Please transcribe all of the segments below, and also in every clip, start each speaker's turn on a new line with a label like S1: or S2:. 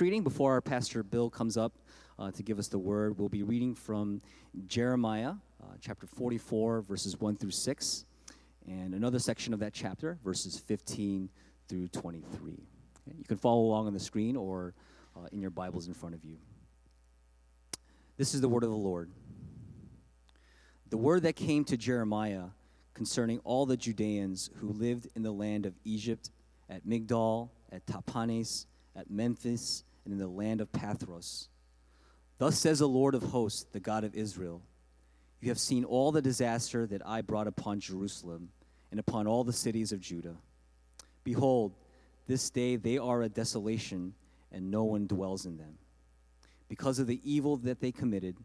S1: reading before our pastor Bill comes up uh, to give us the word. We'll be reading from Jeremiah uh, chapter 44, verses 1 through 6, and another section of that chapter, verses 15 through 23. Okay? You can follow along on the screen or uh, in your Bibles in front of you. This is the word of the Lord. The word that came to Jeremiah concerning all the Judeans who lived in the land of Egypt at Migdol, at Tahpanhes, at Memphis, and in the land of Pathros. Thus says the Lord of hosts, the God of Israel You have seen all the disaster that I brought upon Jerusalem and upon all the cities of Judah. Behold, this day they are a desolation, and no one dwells in them. Because of the evil that they committed,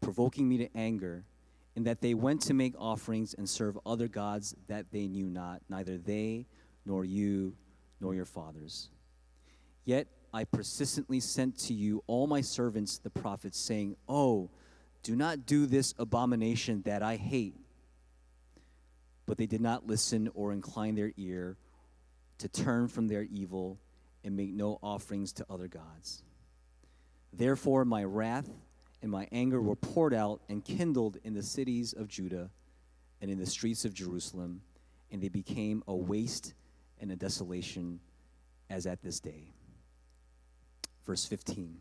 S1: provoking me to anger, in that they went to make offerings and serve other gods that they knew not, neither they nor you nor your fathers. Yet I persistently sent to you all my servants, the prophets, saying, Oh, do not do this abomination that I hate. But they did not listen or incline their ear to turn from their evil and make no offerings to other gods. Therefore, my wrath and my anger were poured out and kindled in the cities of Judah and in the streets of Jerusalem, and they became a waste and a desolation as at this day. Verse 15.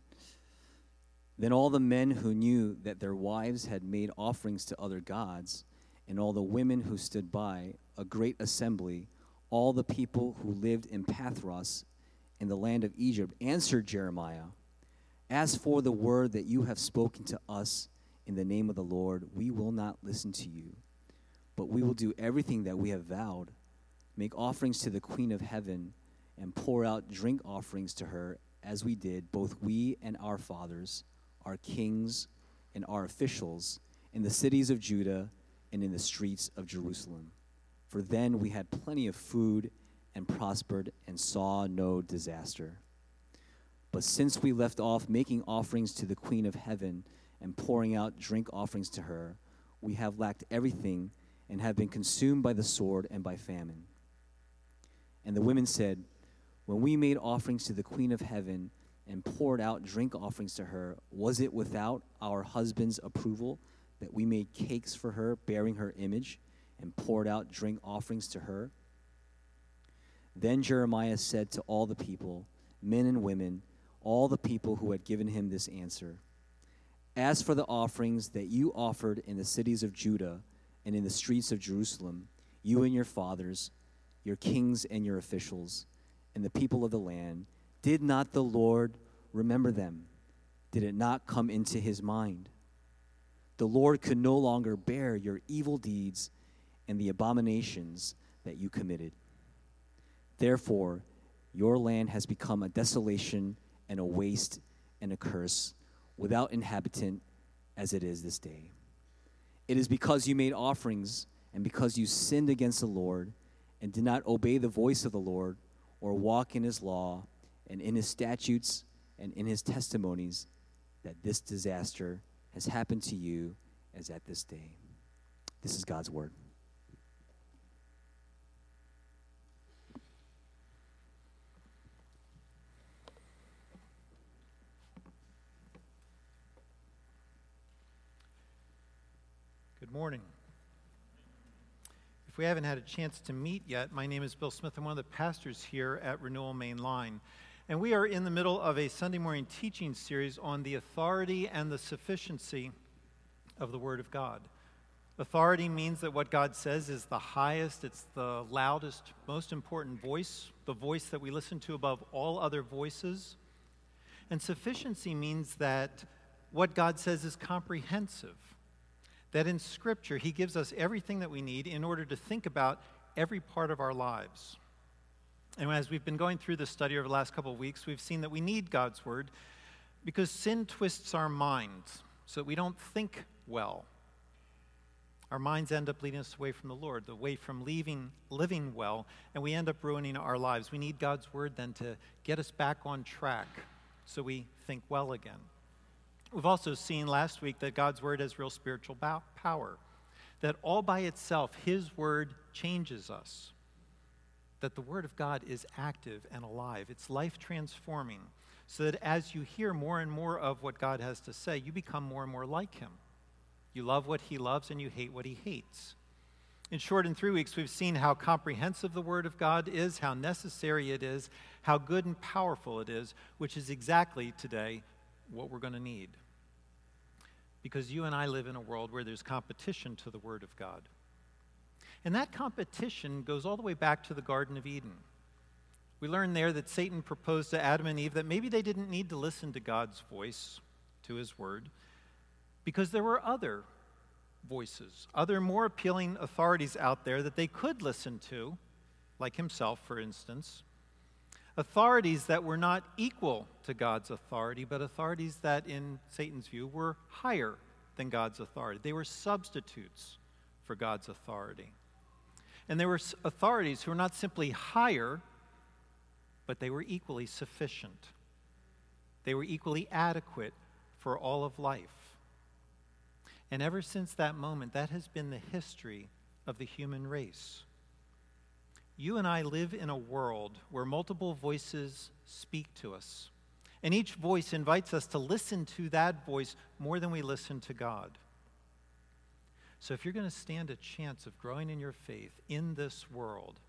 S1: Then all the men who knew that their wives had made offerings to other gods, and all the women who stood by, a great assembly, all the people who lived in Pathros in the land of Egypt, answered Jeremiah as for the word that you have spoken to us in the name of the Lord, we will not listen to you, but we will do everything that we have vowed make offerings to the Queen of Heaven, and pour out drink offerings to her, as we did, both we and our fathers, our kings and our officials, in the cities of Judah and in the streets of Jerusalem. For then we had plenty of food and prospered and saw no disaster. But since we left off making offerings to the Queen of Heaven and pouring out drink offerings to her, we have lacked everything and have been consumed by the sword and by famine. And the women said, When we made offerings to the Queen of Heaven and poured out drink offerings to her, was it without our husband's approval that we made cakes for her, bearing her image, and poured out drink offerings to her? Then Jeremiah said to all the people, men and women, all the people who had given him this answer. As for the offerings that you offered in the cities of Judah and in the streets of Jerusalem, you and your fathers, your kings and your officials, and the people of the land, did not the Lord remember them? Did it not come into his mind? The Lord could no longer bear your evil deeds and the abominations that you committed. Therefore, your land has become a desolation and a waste and a curse without inhabitant as it is this day. It is because you made offerings and because you sinned against the Lord and did not obey the voice of the Lord or walk in his law and in his statutes and in his testimonies that this disaster has happened to you as at this day. This is God's word.
S2: Good morning. We haven't had a chance to meet yet, my name is Bill Smith. I'm one of the pastors here at Renewal Main Line. And we are in the middle of a Sunday morning teaching series on the authority and the sufficiency of the Word of God. Authority means that what God says is the highest, it's the loudest, most important voice, the voice that we listen to above all other voices. And sufficiency means that what God says is comprehensive that in Scripture, He gives us everything that we need in order to think about every part of our lives. And as we've been going through this study over the last couple of weeks, we've seen that we need God's Word because sin twists our minds so that we don't think well. Our minds end up leading us away from the Lord, away from leaving, living well, and we end up ruining our lives. We need God's Word then to get us back on track so we think well again. We've also seen last week that God's Word has real spiritual power, that all by itself, His Word changes us, that the Word of God is active and alive, it's life transforming. so that as you hear more and more of what God has to say, you become more and more like Him. You love what He loves and you hate what He hates. In short, in three weeks, we've seen how comprehensive the Word of God is, how necessary it is, how good and powerful it is, which is exactly today what we're going to need. Because you and I live in a world where there's competition to the Word of God. And that competition goes all the way back to the Garden of Eden. We learn there that Satan proposed to Adam and Eve that maybe they didn't need to listen to God's voice, to his word, because there were other voices, other more appealing authorities out there that they could listen to, like himself, for instance. Authorities that were not equal to God's authority, but authorities that, in Satan's view, were higher than God's authority. They were substitutes for God's authority. And there were authorities who were not simply higher, but they were equally sufficient. They were equally adequate for all of life. And ever since that moment, that has been the history of the human race. You and I live in a world where multiple voices speak to us. And each voice invites us to listen to that voice more than we listen to God. So, if you're going to stand a chance of growing in your faith in this world,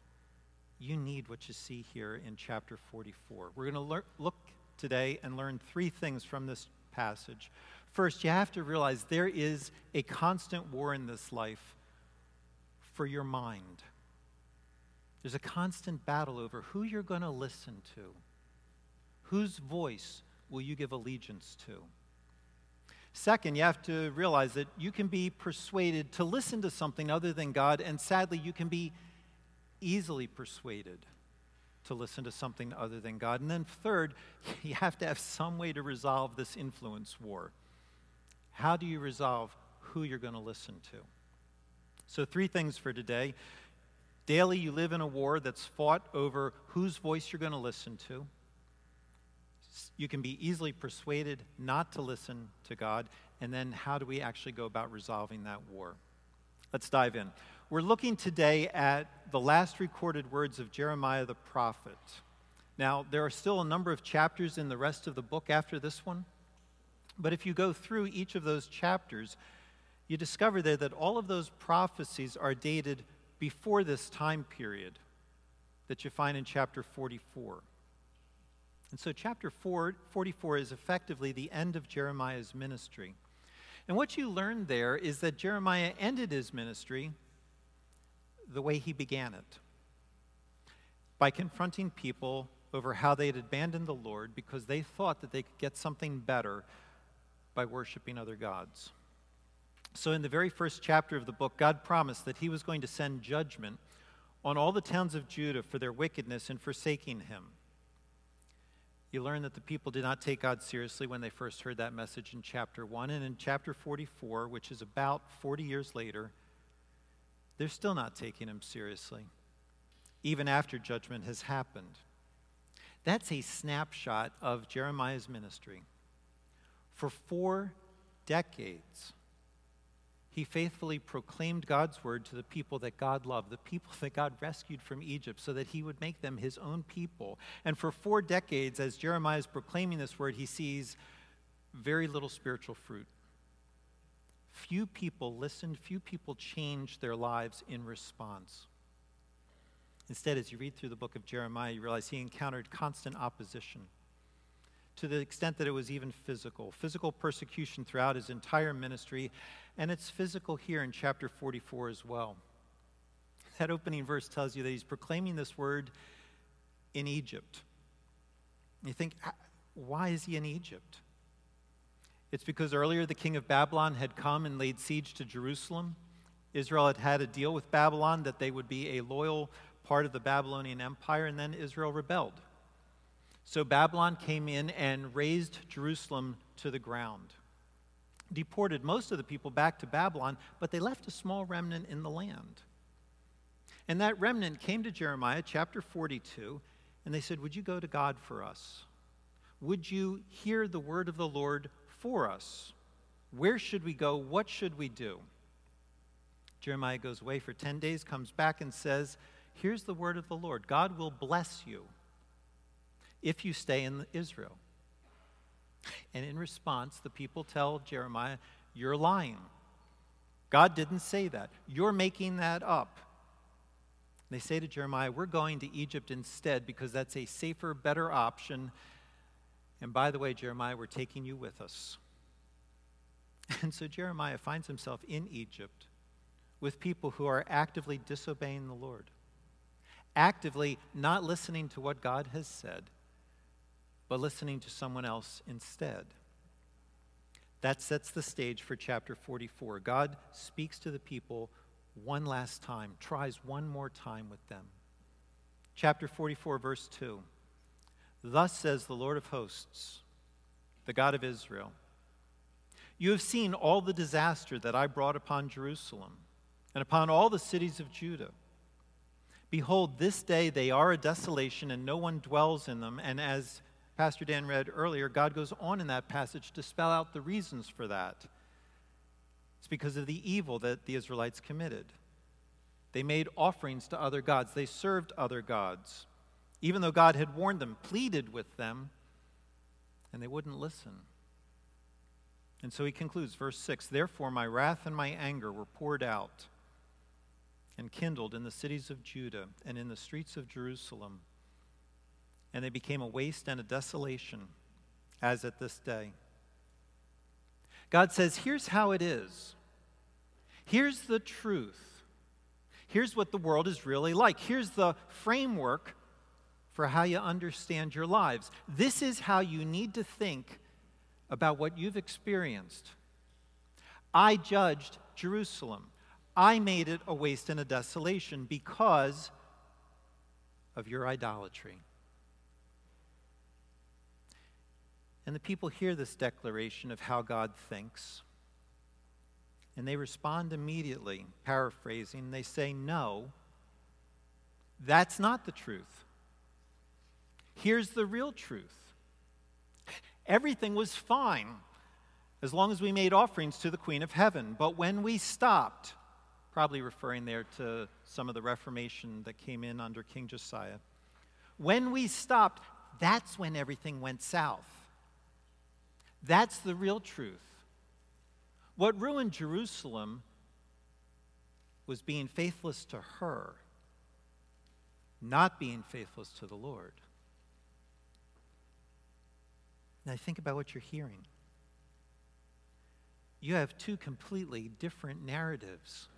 S2: you need what you see here in chapter 44. We're going to look today and learn three things from this passage. First, you have to realize there is a constant war in this life for your mind. There's a constant battle over who you're going to listen to. Whose voice will you give allegiance to? Second, you have to realize that you can be persuaded to listen to something other than God, and sadly, you can be easily persuaded to listen to something other than God. And then, third, you have to have some way to resolve this influence war. How do you resolve who you're going to listen to? So, three things for today. Daily, you live in a war that's fought over whose voice you're going to listen to. You can be easily persuaded not to listen to God. And then, how do we actually go about resolving that war? Let's dive in. We're looking today at the last recorded words of Jeremiah the prophet. Now, there are still a number of chapters in the rest of the book after this one, but if you go through each of those chapters, you discover there that all of those prophecies are dated before this time period that you find in chapter 44. And so, chapter 4, 44 is effectively the end of Jeremiah's ministry. And what you learn there is that Jeremiah ended his ministry the way he began it by confronting people over how they had abandoned the Lord because they thought that they could get something better by worshiping other gods. So, in the very first chapter of the book, God promised that He was going to send judgment on all the towns of Judah for their wickedness in forsaking Him. You learn that the people did not take God seriously when they first heard that message in chapter 1. And in chapter 44, which is about 40 years later, they're still not taking him seriously, even after judgment has happened. That's a snapshot of Jeremiah's ministry. For four decades, he faithfully proclaimed God's word to the people that God loved, the people that God rescued from Egypt, so that he would make them his own people. And for four decades, as Jeremiah is proclaiming this word, he sees very little spiritual fruit. Few people listened, few people changed their lives in response. Instead, as you read through the book of Jeremiah, you realize he encountered constant opposition to the extent that it was even physical. Physical persecution throughout his entire ministry, and it's physical here in chapter 44 as well. That opening verse tells you that he's proclaiming this word in Egypt. You think, ah, why is he in Egypt? It's because earlier the king of Babylon had come and laid siege to Jerusalem. Israel had had a deal with Babylon that they would be a loyal part of the Babylonian Empire, and then Israel rebelled. So Babylon came in and razed Jerusalem to the ground, deported most of the people back to Babylon, but they left a small remnant in the land. And that remnant came to Jeremiah chapter 42, and they said, Would you go to God for us? Would you hear the word of the Lord for us. Where should we go? What should we do? Jeremiah goes away for 10 days, comes back, and says, Here's the word of the Lord God will bless you if you stay in Israel. And in response, the people tell Jeremiah, You're lying. God didn't say that. You're making that up. They say to Jeremiah, We're going to Egypt instead because that's a safer, better option. And by the way, Jeremiah, we're taking you with us. And so Jeremiah finds himself in Egypt with people who are actively disobeying the Lord, actively not listening to what God has said, but listening to someone else instead. That sets the stage for chapter 44. God speaks to the people one last time, tries one more time with them. Chapter 44, verse 2. Thus says the Lord of hosts, the God of Israel You have seen all the disaster that I brought upon Jerusalem and upon all the cities of Judah. Behold, this day they are a desolation, and no one dwells in them. And as Pastor Dan read earlier, God goes on in that passage to spell out the reasons for that. It's because of the evil that the Israelites committed. They made offerings to other gods, they served other gods, even though God had warned them, pleaded with them, and they wouldn't listen. And so he concludes, verse 6 Therefore, my wrath and my anger were poured out and kindled in the cities of Judah and in the streets of Jerusalem and they became a waste and a desolation, as at this day. God says, Here's how it is. Here's the truth. Here's what the world is really like. Here's the framework for how you understand your lives. This is how you need to think about what you've experienced. I judged Jerusalem. I made it a waste and a desolation because of your idolatry. And the people hear this declaration of how God thinks. And they respond immediately, paraphrasing. They say, No, that's not the truth. Here's the real truth everything was fine as long as we made offerings to the Queen of Heaven. But when we stopped, probably referring there to some of the Reformation that came in under King Josiah, when we stopped, that's when everything went south. That's the real truth. What ruined Jerusalem was being faithless to her, not being faithless to the Lord. Now, think about what you're hearing. You have two completely different narratives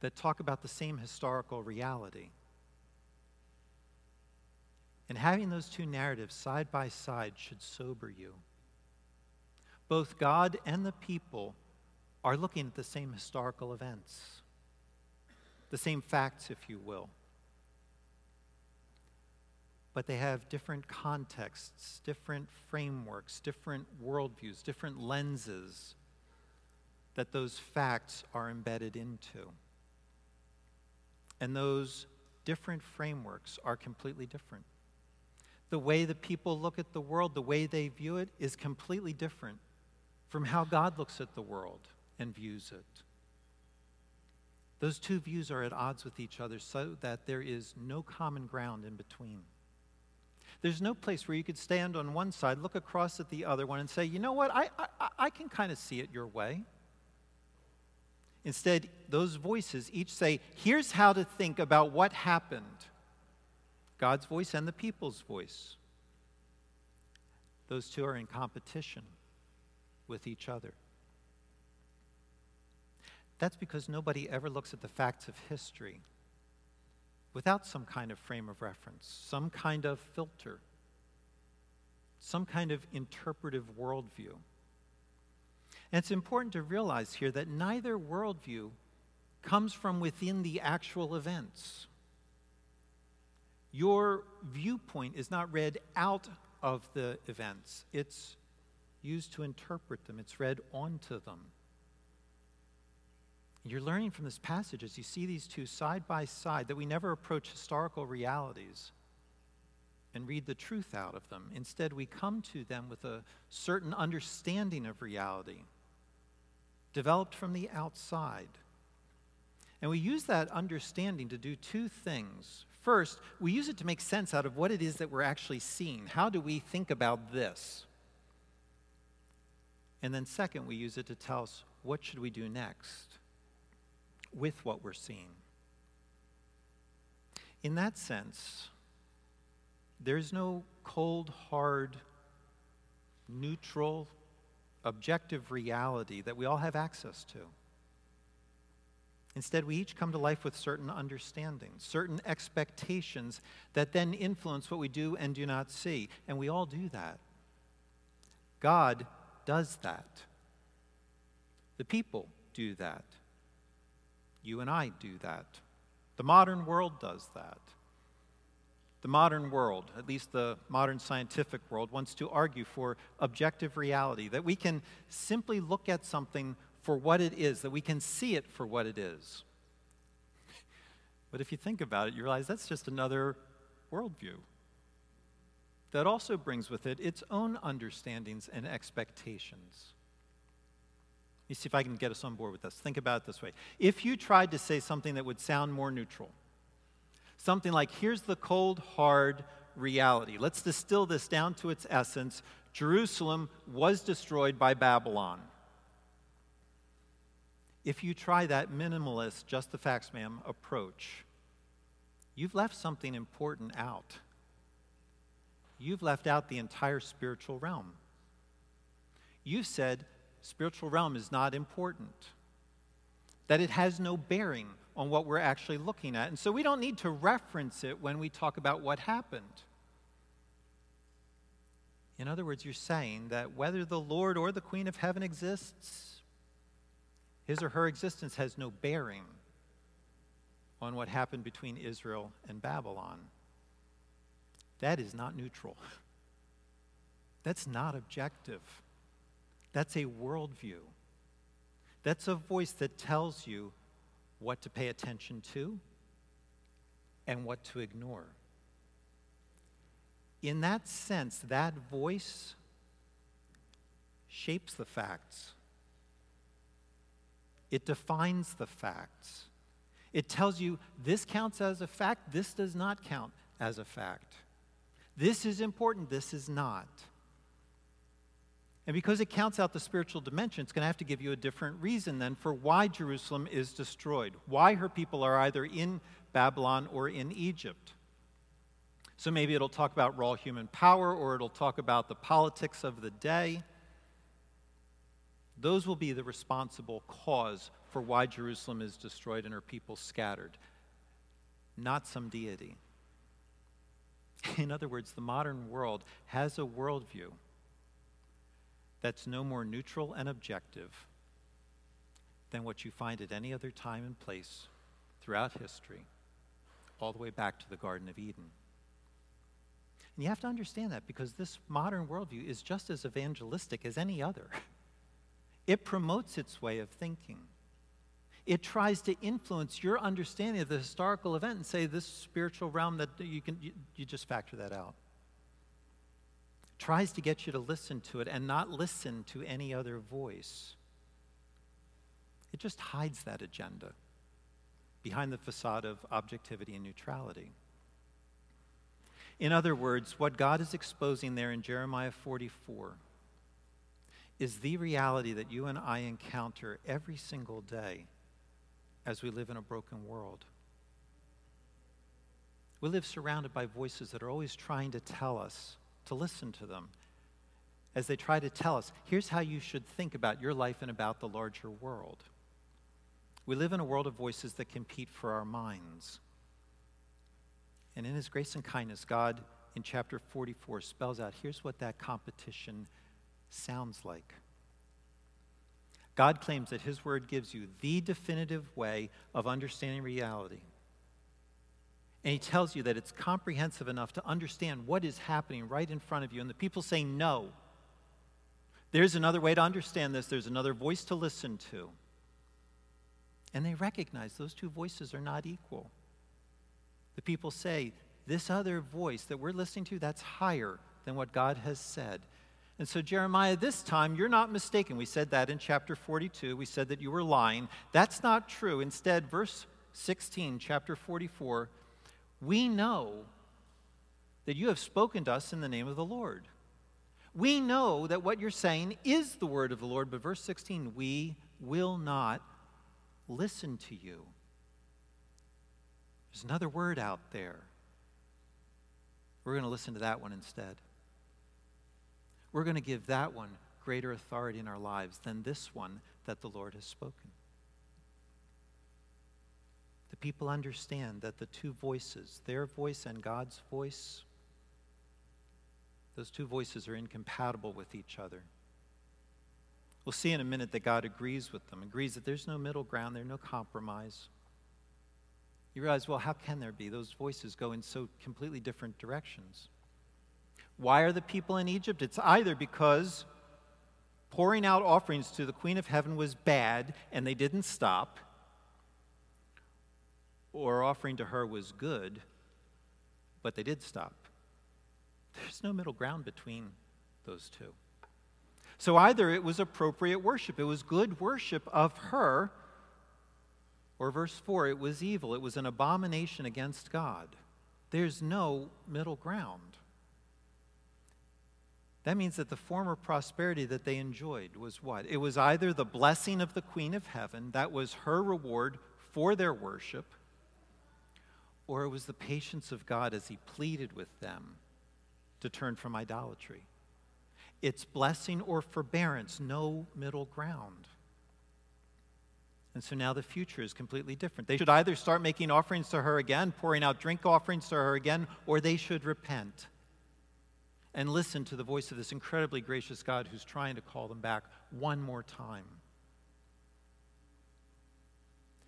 S2: that talk about the same historical reality. And having those two narratives side by side should sober you. Both God and the people are looking at the same historical events, the same facts, if you will. But they have different contexts, different frameworks, different worldviews, different lenses that those facts are embedded into. And those different frameworks are completely different the way the people look at the world, the way they view it, is completely different from how God looks at the world and views it. Those two views are at odds with each other so that there is no common ground in between. There's no place where you could stand on one side, look across at the other one, and say, you know what, I, I, I can kind of see it your way. Instead, those voices each say, here's how to think about what happened. God's voice and the people's voice. Those two are in competition with each other. That's because nobody ever looks at the facts of history without some kind of frame of reference, some kind of filter, some kind of interpretive worldview. And it's important to realize here that neither worldview comes from within the actual events. Your viewpoint is not read out of the events, it's used to interpret them, it's read onto them. You're learning from this passage as you see these two side by side that we never approach historical realities and read the truth out of them. Instead, we come to them with a certain understanding of reality developed from the outside. And we use that understanding to do two things. First, we use it to make sense out of what it is that we're actually seeing. How do we think about this? And then, second, we use it to tell us what should we do next with what we're seeing. In that sense, there's no cold, hard, neutral, objective reality that we all have access to. Instead, we each come to life with certain understandings, certain expectations that then influence what we do and do not see. And we all do that. God does that. The people do that. You and I do that. The modern world does that. The modern world, at least the modern scientific world, wants to argue for objective reality, that we can simply look at something for what it is, that we can see it for what it is. But if you think about it, you realize that's just another worldview. That also brings with it its own understandings and expectations. Let me see if I can get us on board with this. Think about it this way. If you tried to say something that would sound more neutral, something like, here's the cold, hard reality. Let's distill this down to its essence. Jerusalem was destroyed by Babylon. If you try that minimalist, just the facts, ma'am, approach, you've left something important out. You've left out the entire spiritual realm. You've said spiritual realm is not important, that it has no bearing on what we're actually looking at. And so we don't need to reference it when we talk about what happened. In other words, you're saying that whether the Lord or the Queen of Heaven exists, his or her existence has no bearing on what happened between Israel and Babylon. That is not neutral. That's not objective. That's a worldview. That's a voice that tells you what to pay attention to and what to ignore. In that sense, that voice shapes the facts it defines the facts. It tells you this counts as a fact, this does not count as a fact. This is important, this is not. And because it counts out the spiritual dimension, it's going to have to give you a different reason then for why Jerusalem is destroyed, why her people are either in Babylon or in Egypt. So maybe it'll talk about raw human power or it'll talk about the politics of the day those will be the responsible cause for why Jerusalem is destroyed and her people scattered, not some deity. In other words, the modern world has a worldview that's no more neutral and objective than what you find at any other time and place throughout history, all the way back to the Garden of Eden. And you have to understand that because this modern worldview is just as evangelistic as any other. It promotes its way of thinking. It tries to influence your understanding of the historical event and say this spiritual realm that you can you, you just factor that out. It tries to get you to listen to it and not listen to any other voice. It just hides that agenda behind the facade of objectivity and neutrality. In other words, what God is exposing there in Jeremiah 44 is the reality that you and I encounter every single day as we live in a broken world. We live surrounded by voices that are always trying to tell us to listen to them as they try to tell us here's how you should think about your life and about the larger world. We live in a world of voices that compete for our minds. And in His grace and kindness, God in chapter 44 spells out here's what that competition sounds like. God claims that His Word gives you the definitive way of understanding reality. And He tells you that it's comprehensive enough to understand what is happening right in front of you. And the people say, No. There's another way to understand this, there's another voice to listen to. And they recognize those two voices are not equal. The people say, This other voice that we're listening to, that's higher than what God has said. And so, Jeremiah, this time you're not mistaken. We said that in chapter 42. We said that you were lying. That's not true. Instead, verse 16, chapter 44, we know that you have spoken to us in the name of the Lord. We know that what you're saying is the word of the Lord, but verse 16, we will not listen to you. There's another word out there. We're going to listen to that one instead. We're going to give that one greater authority in our lives than this one that the Lord has spoken. The people understand that the two voices, their voice and God's voice, those two voices are incompatible with each other. We'll see in a minute that God agrees with them, agrees that there's no middle ground, there's no compromise. You realize, well, how can there be? Those voices go in so completely different directions. Why are the people in Egypt? It's either because pouring out offerings to the Queen of Heaven was bad and they didn't stop, or offering to her was good, but they did stop. There's no middle ground between those two. So either it was appropriate worship, it was good worship of her, or verse 4, it was evil, it was an abomination against God. There's no middle ground. That means that the former prosperity that they enjoyed was what? It was either the blessing of the Queen of Heaven, that was her reward for their worship, or it was the patience of God as He pleaded with them to turn from idolatry. It's blessing or forbearance, no middle ground. And so now the future is completely different. They should either start making offerings to her again, pouring out drink offerings to her again, or they should repent and listen to the voice of this incredibly gracious God who's trying to call them back one more time.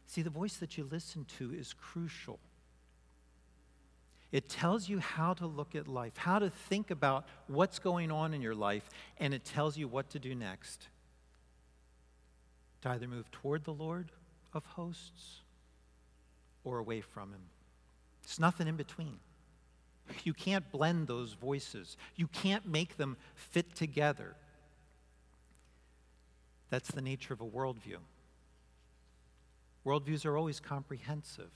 S2: See, the voice that you listen to is crucial. It tells you how to look at life, how to think about what's going on in your life, and it tells you what to do next. To either move toward the Lord of hosts or away from him. It's nothing in between. You can't blend those voices, you can't make them fit together. That's the nature of a worldview. Worldviews are always comprehensive.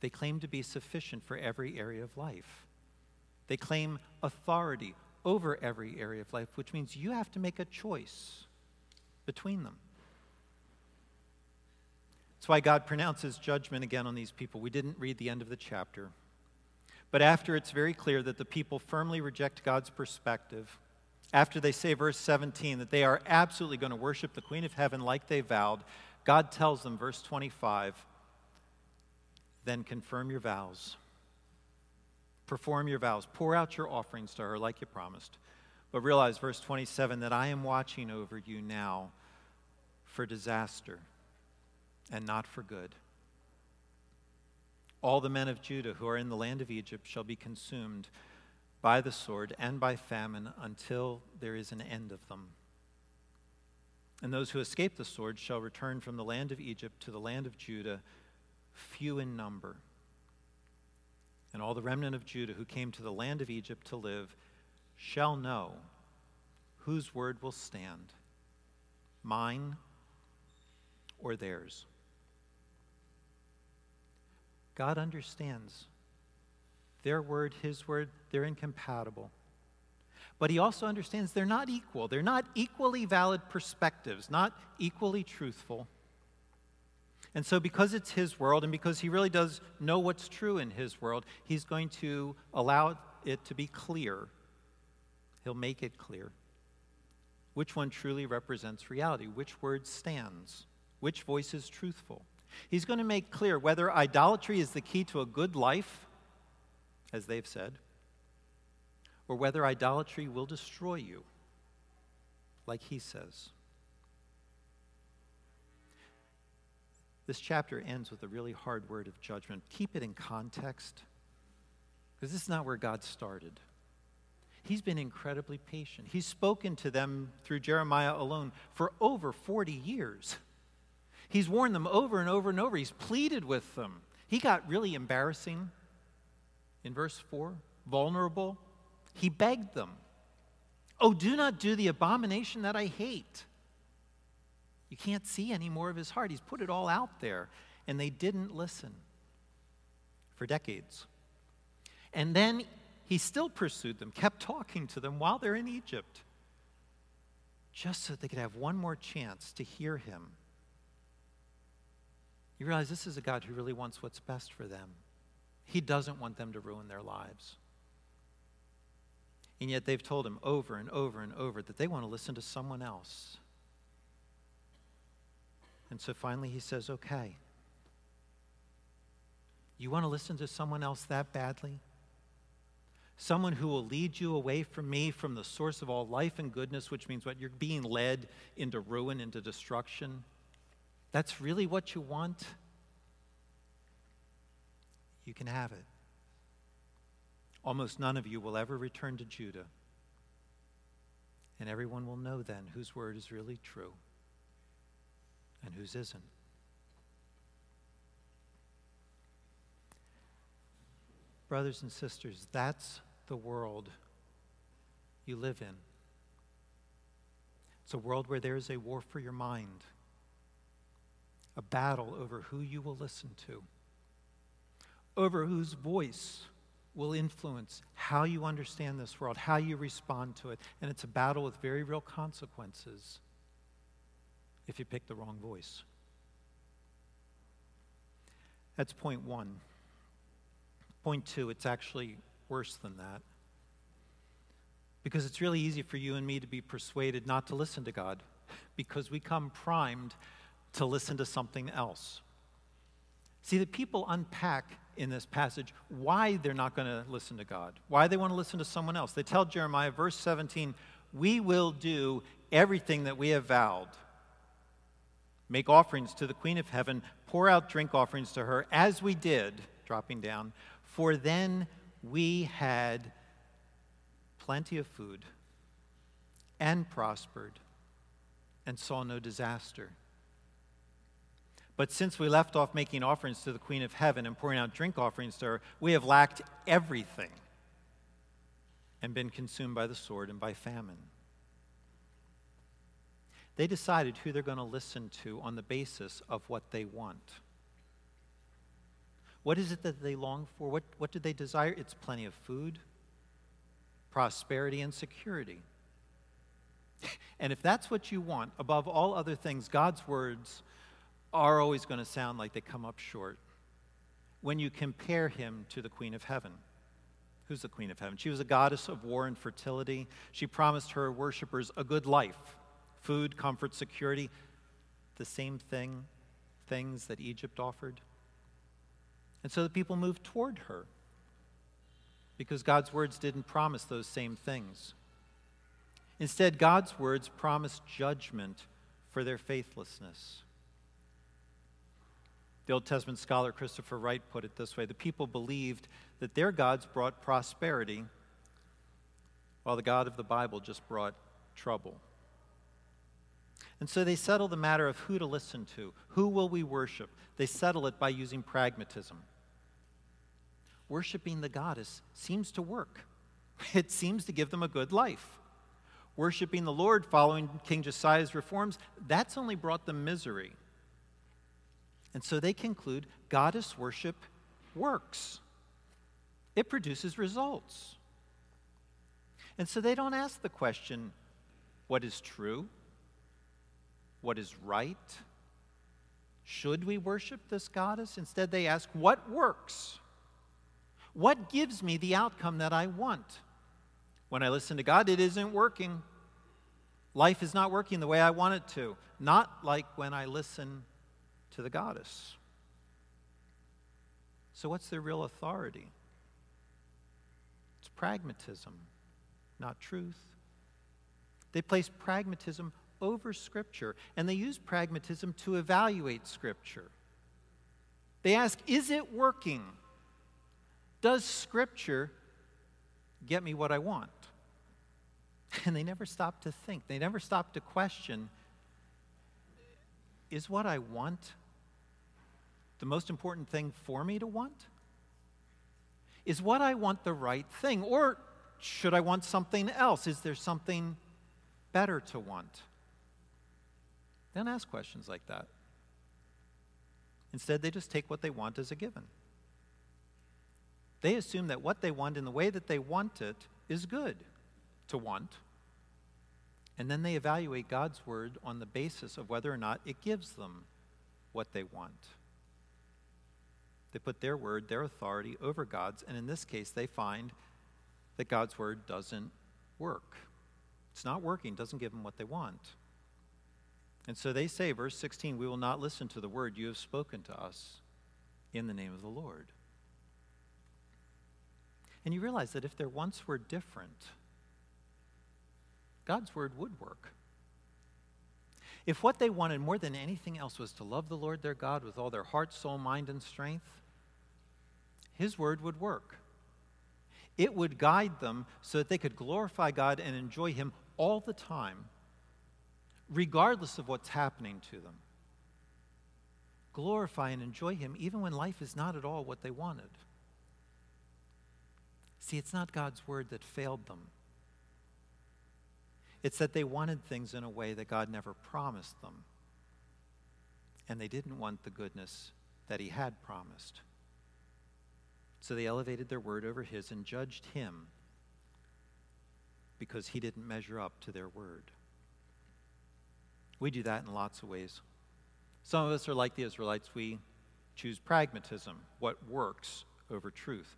S2: They claim to be sufficient for every area of life. They claim authority over every area of life, which means you have to make a choice between them. That's why God pronounces judgment again on these people. We didn't read the end of the chapter. But after it's very clear that the people firmly reject God's perspective, after they say, verse 17, that they are absolutely going to worship the Queen of Heaven like they vowed, God tells them, verse 25, then confirm your vows. Perform your vows. Pour out your offerings to her like you promised. But realize, verse 27, that I am watching over you now for disaster and not for good. All the men of Judah who are in the land of Egypt shall be consumed by the sword and by famine until there is an end of them. And those who escape the sword shall return from the land of Egypt to the land of Judah few in number. And all the remnant of Judah who came to the land of Egypt to live shall know whose word will stand, mine or theirs. God understands their word, his word, they're incompatible. But he also understands they're not equal. They're not equally valid perspectives, not equally truthful. And so, because it's his world and because he really does know what's true in his world, he's going to allow it to be clear. He'll make it clear. Which one truly represents reality? Which word stands? Which voice is truthful? He's going to make clear whether idolatry is the key to a good life, as they've said, or whether idolatry will destroy you, like he says. This chapter ends with a really hard word of judgment. Keep it in context, because this is not where God started. He's been incredibly patient. He's spoken to them through Jeremiah alone for over 40 years. He's warned them over and over and over. He's pleaded with them. He got really embarrassing in verse 4, vulnerable. He begged them, Oh, do not do the abomination that I hate. You can't see any more of his heart. He's put it all out there. And they didn't listen for decades. And then he still pursued them, kept talking to them while they're in Egypt, just so they could have one more chance to hear him. You realize this is a God who really wants what's best for them. He doesn't want them to ruin their lives. And yet they've told him over and over and over that they want to listen to someone else. And so finally he says, okay. You want to listen to someone else that badly? Someone who will lead you away from me, from the source of all life and goodness, which means what? You're being led into ruin, into destruction. That's really what you want? You can have it. Almost none of you will ever return to Judah. And everyone will know then whose word is really true and whose isn't. Brothers and sisters, that's the world you live in. It's a world where there is a war for your mind, a battle over who you will listen to, over whose voice will influence how you understand this world, how you respond to it. And it's a battle with very real consequences if you pick the wrong voice. That's point one. Point two, it's actually worse than that. Because it's really easy for you and me to be persuaded not to listen to God because we come primed to listen to something else. See, the people unpack in this passage why they're not going to listen to God, why they want to listen to someone else. They tell Jeremiah, verse 17, We will do everything that we have vowed. Make offerings to the Queen of Heaven, pour out drink offerings to her, as we did, dropping down, for then we had plenty of food and prospered and saw no disaster. But since we left off making offerings to the Queen of Heaven and pouring out drink offerings to her, we have lacked everything and been consumed by the sword and by famine. They decided who they're going to listen to on the basis of what they want. What is it that they long for? What, what do they desire? It's plenty of food, prosperity, and security. And if that's what you want, above all other things, God's words are always going to sound like they come up short when you compare him to the Queen of Heaven. Who's the Queen of Heaven? She was a goddess of war and fertility. She promised her worshippers a good life food, comfort, security, the same thing, things that Egypt offered. And so the people moved toward her because God's words didn't promise those same things. Instead, God's words promised judgment for their faithlessness. The Old Testament scholar Christopher Wright put it this way the people believed that their gods brought prosperity, while the God of the Bible just brought trouble. And so they settle the matter of who to listen to. Who will we worship? They settle it by using pragmatism. Worshipping the goddess seems to work, it seems to give them a good life. Worshipping the Lord following King Josiah's reforms, that's only brought them misery. And so they conclude goddess worship works, it produces results. And so they don't ask the question, what is true? What is right? Should we worship this goddess? Instead, they ask, what works? What gives me the outcome that I want? When I listen to God, it isn't working. Life is not working the way I want it to. Not like when I listen to the goddess. So, what's their real authority? It's pragmatism, not truth. They place pragmatism over Scripture, and they use pragmatism to evaluate Scripture. They ask, Is it working? Does Scripture get me what I want? And they never stop to think, they never stop to question Is what I want the most important thing for me to want? Is what I want the right thing? Or should I want something else? Is there something better to want? Don't ask questions like that. Instead, they just take what they want as a given. They assume that what they want in the way that they want it is good to want. And then they evaluate God's word on the basis of whether or not it gives them what they want. They put their word, their authority over God's, and in this case, they find that God's word doesn't work. It's not working, doesn't give them what they want. And so they say, verse 16, we will not listen to the word you have spoken to us in the name of the Lord. And you realize that if their wants were different, God's word would work. If what they wanted more than anything else was to love the Lord their God with all their heart, soul, mind, and strength, His word would work. It would guide them so that they could glorify God and enjoy Him all the time, regardless of what's happening to them. Glorify and enjoy Him even when life is not at all what they wanted. See, it's not God's word that failed them. It's that they wanted things in a way that God never promised them. And they didn't want the goodness that He had promised. So they elevated their word over His and judged Him because He didn't measure up to their word. We do that in lots of ways. Some of us are like the Israelites. We choose pragmatism, what works, over truth.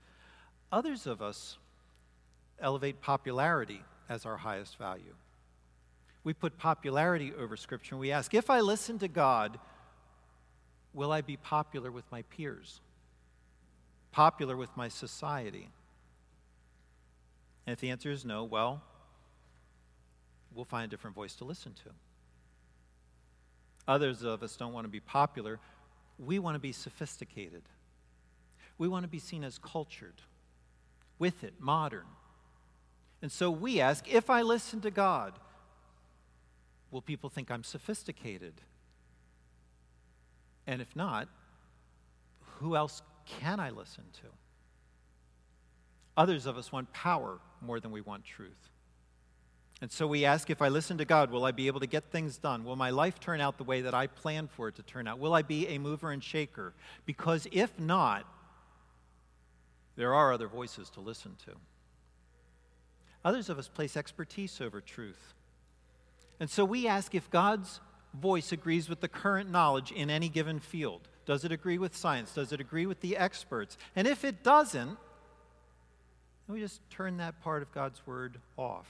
S2: Others of us elevate popularity as our highest value. We put popularity over Scripture and we ask if I listen to God, will I be popular with my peers? Popular with my society? And if the answer is no, well, we'll find a different voice to listen to. Others of us don't want to be popular. We want to be sophisticated. We want to be seen as cultured, with it, modern. And so we ask if I listen to God, will people think I'm sophisticated? And if not, who else can I listen to? Others of us want power more than we want truth. And so we ask if I listen to God, will I be able to get things done? Will my life turn out the way that I planned for it to turn out? Will I be a mover and shaker? Because if not, there are other voices to listen to. Others of us place expertise over truth. And so we ask if God's voice agrees with the current knowledge in any given field. Does it agree with science? Does it agree with the experts? And if it doesn't, we just turn that part of God's word off.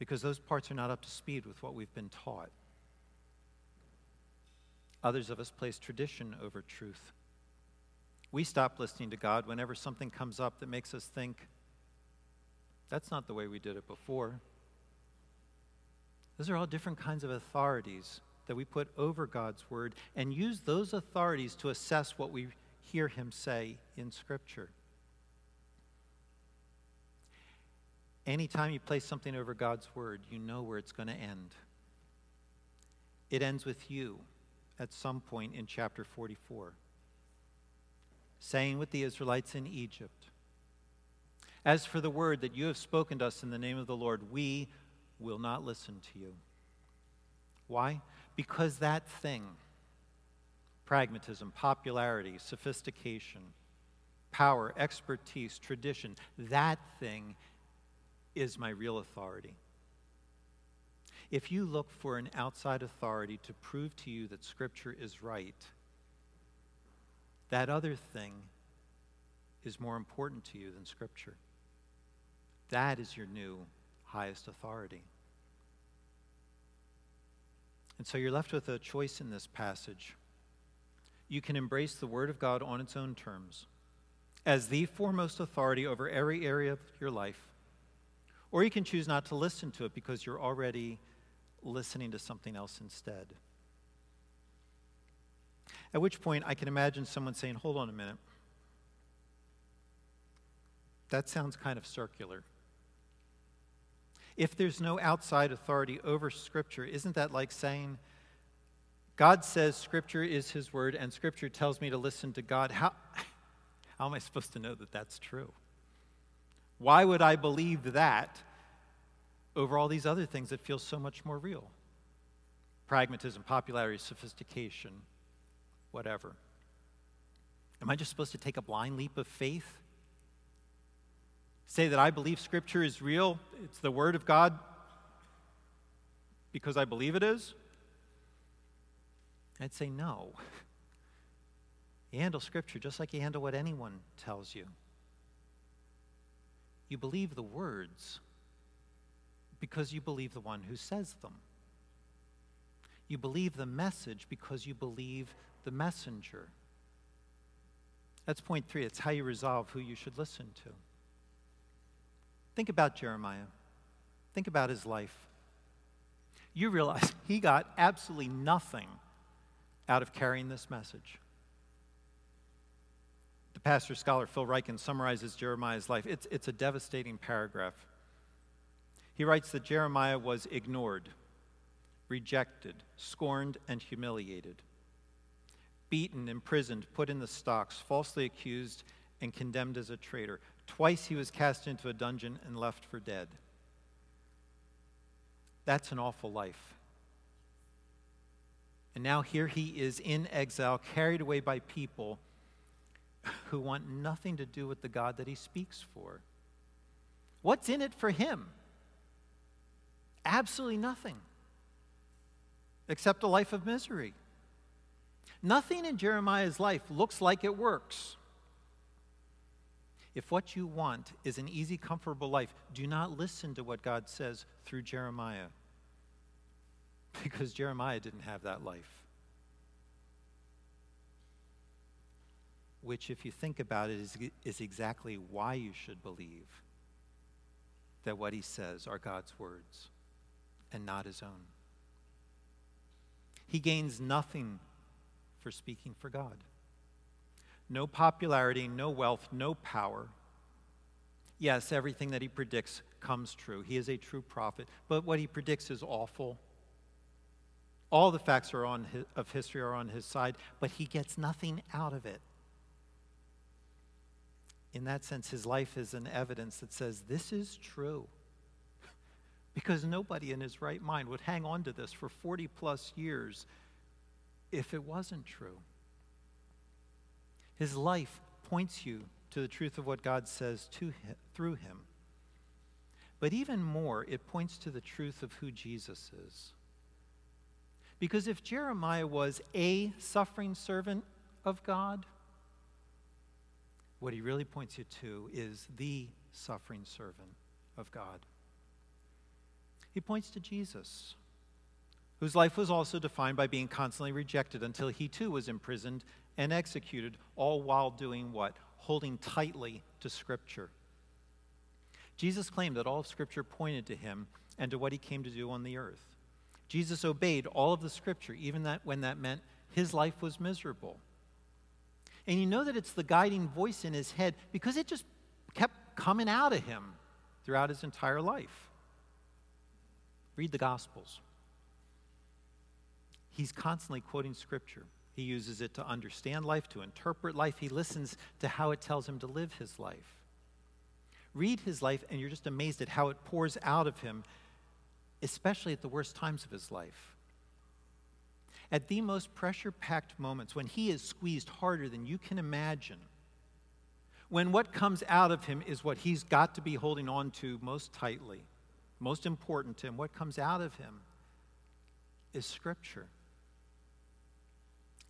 S2: Because those parts are not up to speed with what we've been taught. Others of us place tradition over truth. We stop listening to God whenever something comes up that makes us think, that's not the way we did it before. Those are all different kinds of authorities that we put over God's word and use those authorities to assess what we hear him say in Scripture. Anytime you place something over God's word, you know where it's going to end. It ends with you at some point in chapter 44, saying with the Israelites in Egypt, As for the word that you have spoken to us in the name of the Lord, we will not listen to you. Why? Because that thing, pragmatism, popularity, sophistication, power, expertise, tradition, that thing is my real authority. If you look for an outside authority to prove to you that Scripture is right, that other thing is more important to you than Scripture. That is your new highest authority. And so you're left with a choice in this passage. You can embrace the Word of God on its own terms as the foremost authority over every area of your life, or you can choose not to listen to it because you're already listening to something else instead. At which point, I can imagine someone saying, Hold on a minute. That sounds kind of circular. If there's no outside authority over Scripture, isn't that like saying, God says Scripture is His Word, and Scripture tells me to listen to God? How, how am I supposed to know that that's true? Why would I believe that over all these other things that feel so much more real? Pragmatism, popularity, sophistication, whatever. Am I just supposed to take a blind leap of faith? Say that I believe Scripture is real, it's the Word of God because I believe it is? I'd say no. You handle Scripture just like you handle what anyone tells you. You believe the words because you believe the one who says them. You believe the message because you believe the messenger. That's point three. It's how you resolve who you should listen to. Think about Jeremiah. Think about his life. You realize he got absolutely nothing out of carrying this message. The pastor scholar Phil Ryken summarizes Jeremiah's life. It's, it's a devastating paragraph. He writes that Jeremiah was ignored, rejected, scorned, and humiliated, beaten, imprisoned, put in the stocks, falsely accused, and condemned as a traitor. Twice he was cast into a dungeon and left for dead. That's an awful life. And now here he is in exile, carried away by people who want nothing to do with the God that he speaks for. What's in it for him? Absolutely nothing, except a life of misery. Nothing in Jeremiah's life looks like it works. If what you want is an easy, comfortable life, do not listen to what God says through Jeremiah. Because Jeremiah didn't have that life. Which, if you think about it, is, is exactly why you should believe that what he says are God's words and not his own. He gains nothing for speaking for God no popularity, no wealth, no power. Yes, everything that he predicts comes true. He is a true prophet, but what he predicts is awful. All the facts are on his, of history are on his side, but he gets nothing out of it. In that sense, his life is an evidence that says this is true. because nobody in his right mind would hang on to this for 40 plus years if it wasn't true. His life points you to the truth of what God says to him, through him. But even more, it points to the truth of who Jesus is. Because if Jeremiah was a suffering servant of God, what he really points you to is the suffering servant of God. He points to Jesus, whose life was also defined by being constantly rejected until he too was imprisoned and executed, all while doing what? Holding tightly to Scripture. Jesus claimed that all of Scripture pointed to him and to what he came to do on the earth. Jesus obeyed all of the Scripture, even that when that meant his life was miserable. And you know that it's the guiding voice in his head because it just kept coming out of him throughout his entire life. Read the Gospels. He's constantly quoting Scripture. He uses it to understand life, to interpret life. He listens to how it tells him to live his life. Read his life, and you're just amazed at how it pours out of him, especially at the worst times of his life. At the most pressure packed moments, when he is squeezed harder than you can imagine, when what comes out of him is what he's got to be holding on to most tightly, most important to him, what comes out of him is Scripture.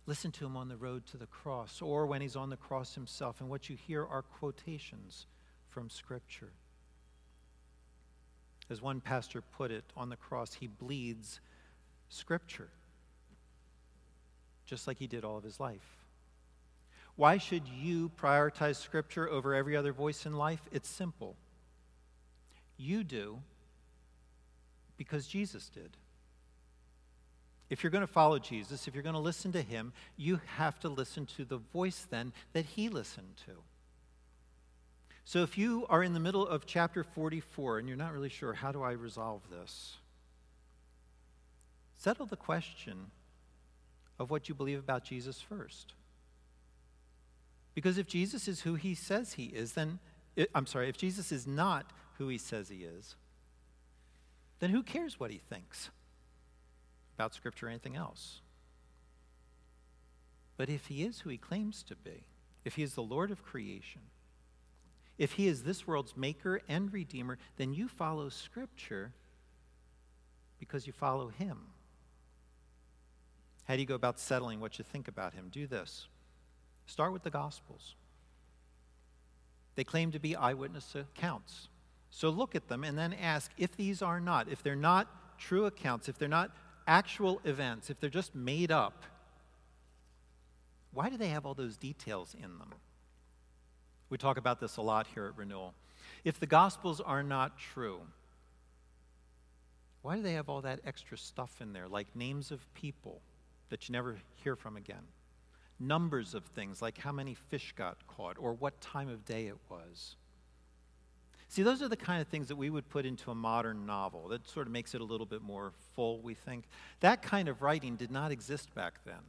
S2: Listen to him on the road to the cross or when he's on the cross himself. And what you hear are quotations from Scripture. As one pastor put it on the cross, he bleeds Scripture, just like he did all of his life. Why should you prioritize Scripture over every other voice in life? It's simple. You do because Jesus did. If you're going to follow Jesus, if you're going to listen to him, you have to listen to the voice then that he listened to. So if you are in the middle of chapter 44 and you're not really sure, how do I resolve this? Settle the question of what you believe about Jesus first. Because if Jesus is who he says he is, then, I'm sorry, if Jesus is not who he says he is, then who cares what he thinks? About Scripture or anything else. But if he is who he claims to be, if he is the Lord of creation, if he is this world's maker and redeemer, then you follow Scripture because you follow him. How do you go about settling what you think about him? Do this start with the Gospels. They claim to be eyewitness accounts. So look at them and then ask if these are not, if they're not true accounts, if they're not actual events, if they're just made up, why do they have all those details in them? We talk about this a lot here at Renewal. If the Gospels are not true, why do they have all that extra stuff in there, like names of people that you never hear from again? Numbers of things, like how many fish got caught or what time of day it was. See, those are the kind of things that we would put into a modern novel. That sort of makes it a little bit more full, we think. That kind of writing did not exist back then.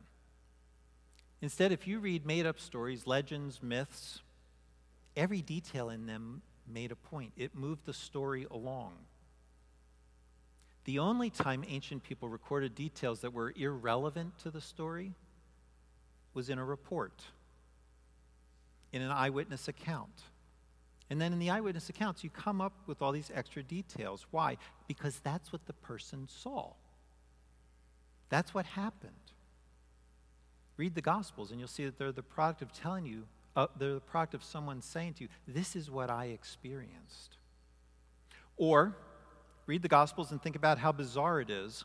S2: Instead, if you read made up stories, legends, myths, every detail in them made a point. It moved the story along. The only time ancient people recorded details that were irrelevant to the story was in a report, in an eyewitness account. And then in the eyewitness accounts, you come up with all these extra details. Why? Because that's what the person saw. That's what happened. Read the Gospels, and you'll see that they're the product of telling you, uh, they're the product of someone saying to you, This is what I experienced. Or read the Gospels and think about how bizarre it is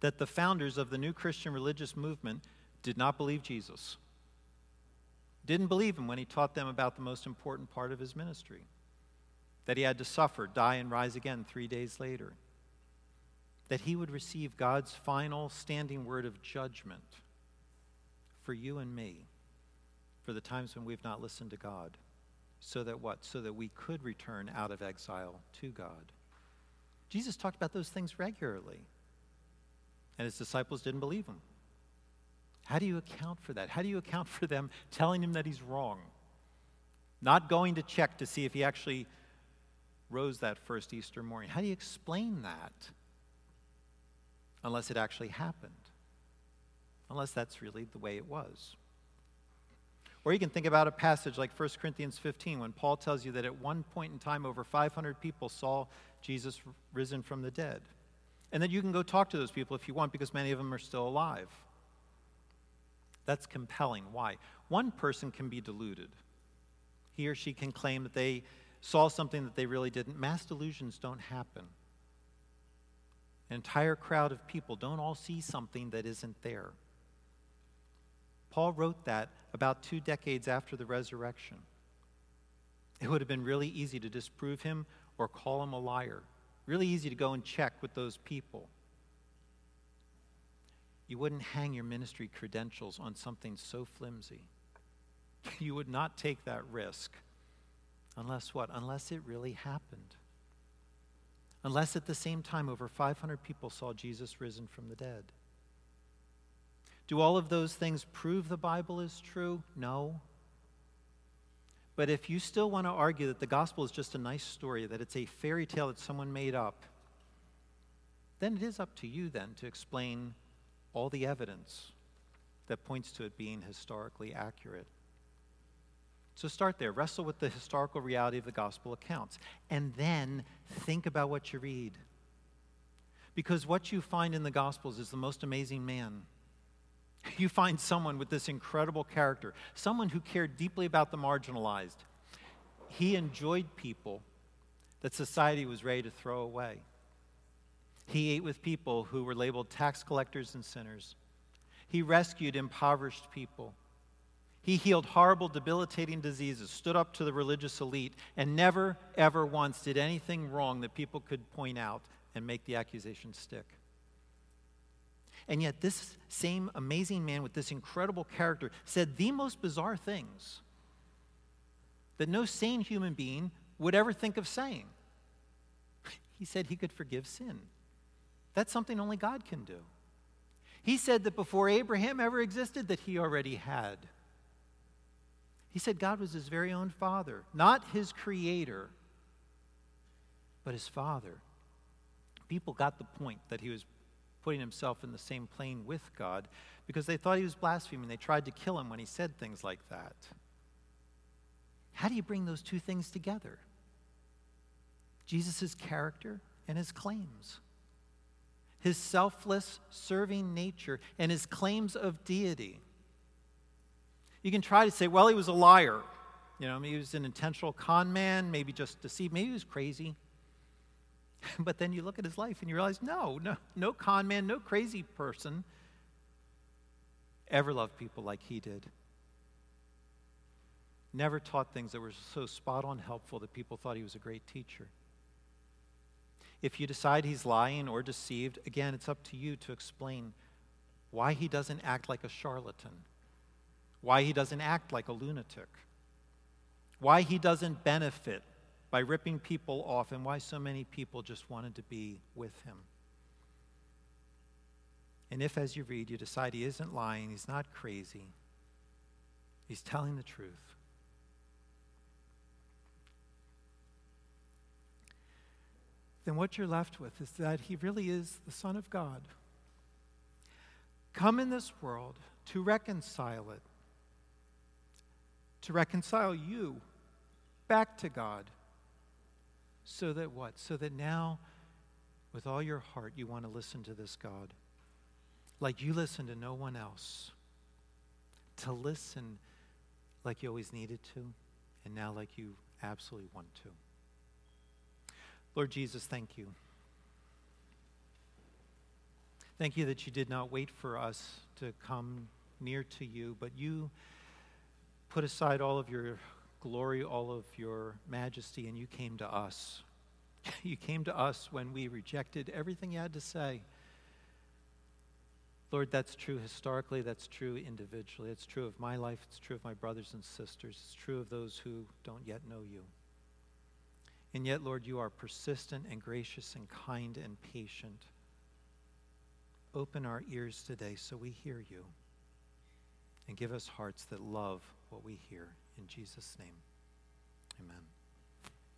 S2: that the founders of the new Christian religious movement did not believe Jesus. Didn't believe him when he taught them about the most important part of his ministry that he had to suffer, die, and rise again three days later. That he would receive God's final standing word of judgment for you and me for the times when we've not listened to God. So that what? So that we could return out of exile to God. Jesus talked about those things regularly, and his disciples didn't believe him. How do you account for that? How do you account for them telling him that he's wrong? Not going to check to see if he actually rose that first Easter morning. How do you explain that? Unless it actually happened unless that's really the way it was. Or you can think about a passage like 1 Corinthians 15 when Paul tells you that at one point in time over 500 people saw Jesus risen from the dead. And that you can go talk to those people if you want because many of them are still alive. That's compelling. Why? One person can be deluded. He or she can claim that they saw something that they really didn't. Mass delusions don't happen. An entire crowd of people don't all see something that isn't there. Paul wrote that about two decades after the resurrection. It would have been really easy to disprove him or call him a liar. Really easy to go and check with those people. You wouldn't hang your ministry credentials on something so flimsy. You would not take that risk. Unless what? Unless it really happened. Unless at the same time over 500 people saw Jesus risen from the dead. Do all of those things prove the Bible is true? No. But if you still want to argue that the gospel is just a nice story, that it's a fairy tale that someone made up, then it is up to you then to explain all the evidence that points to it being historically accurate. So start there. Wrestle with the historical reality of the gospel accounts. And then think about what you read. Because what you find in the gospels is the most amazing man you find someone with this incredible character, someone who cared deeply about the marginalized. He enjoyed people that society was ready to throw away. He ate with people who were labeled tax collectors and sinners. He rescued impoverished people. He healed horrible, debilitating diseases, stood up to the religious elite, and never, ever once did anything wrong that people could point out and make the accusation stick. And yet, this same amazing man with this incredible character said the most bizarre things that no sane human being would ever think of saying. He said he could forgive sin. That's something only God can do. He said that before Abraham ever existed, that he already had. He said God was his very own father, not his creator, but his father. People got the point that he was putting himself in the same plane with God because they thought he was blaspheming. They tried to kill him when he said things like that. How do you bring those two things together? Jesus' character and his claims, his selfless, serving nature, and his claims of deity. You can try to say, well, he was a liar. You know, he was an intentional con man, maybe just deceived, maybe he was crazy. but then you look at his life and you realize, no, no, no con man, no crazy person ever loved people like he did. Never taught things that were so spot on helpful that people thought he was a great teacher. If you decide he's lying or deceived, again, it's up to you to explain why he doesn't act like a charlatan, why he doesn't act like a lunatic, why he doesn't benefit by ripping people off, and why so many people just wanted to be with him. And if, as you read, you decide he isn't lying, he's not crazy, he's telling the truth, then what you're left with is that he really is the Son of God. Come in this world to reconcile it, to reconcile you back to God. So that what? So that now, with all your heart, you want to listen to this God. Like you listen to no one else. To listen like you always needed to, and now like you absolutely want to. Lord Jesus, thank you. Thank you that you did not wait for us to come near to you, but you put aside all of your glory, all of your majesty, and you came to us. You came to us when we rejected everything you had to say. Lord, that's true historically, that's true individually. It's true of my life, it's true of my brothers and sisters, it's true of those who don't yet know you. And yet, Lord, you are persistent and gracious and kind and patient. Open our ears today so we hear you. And give us hearts that love what we hear. In Jesus' name, amen.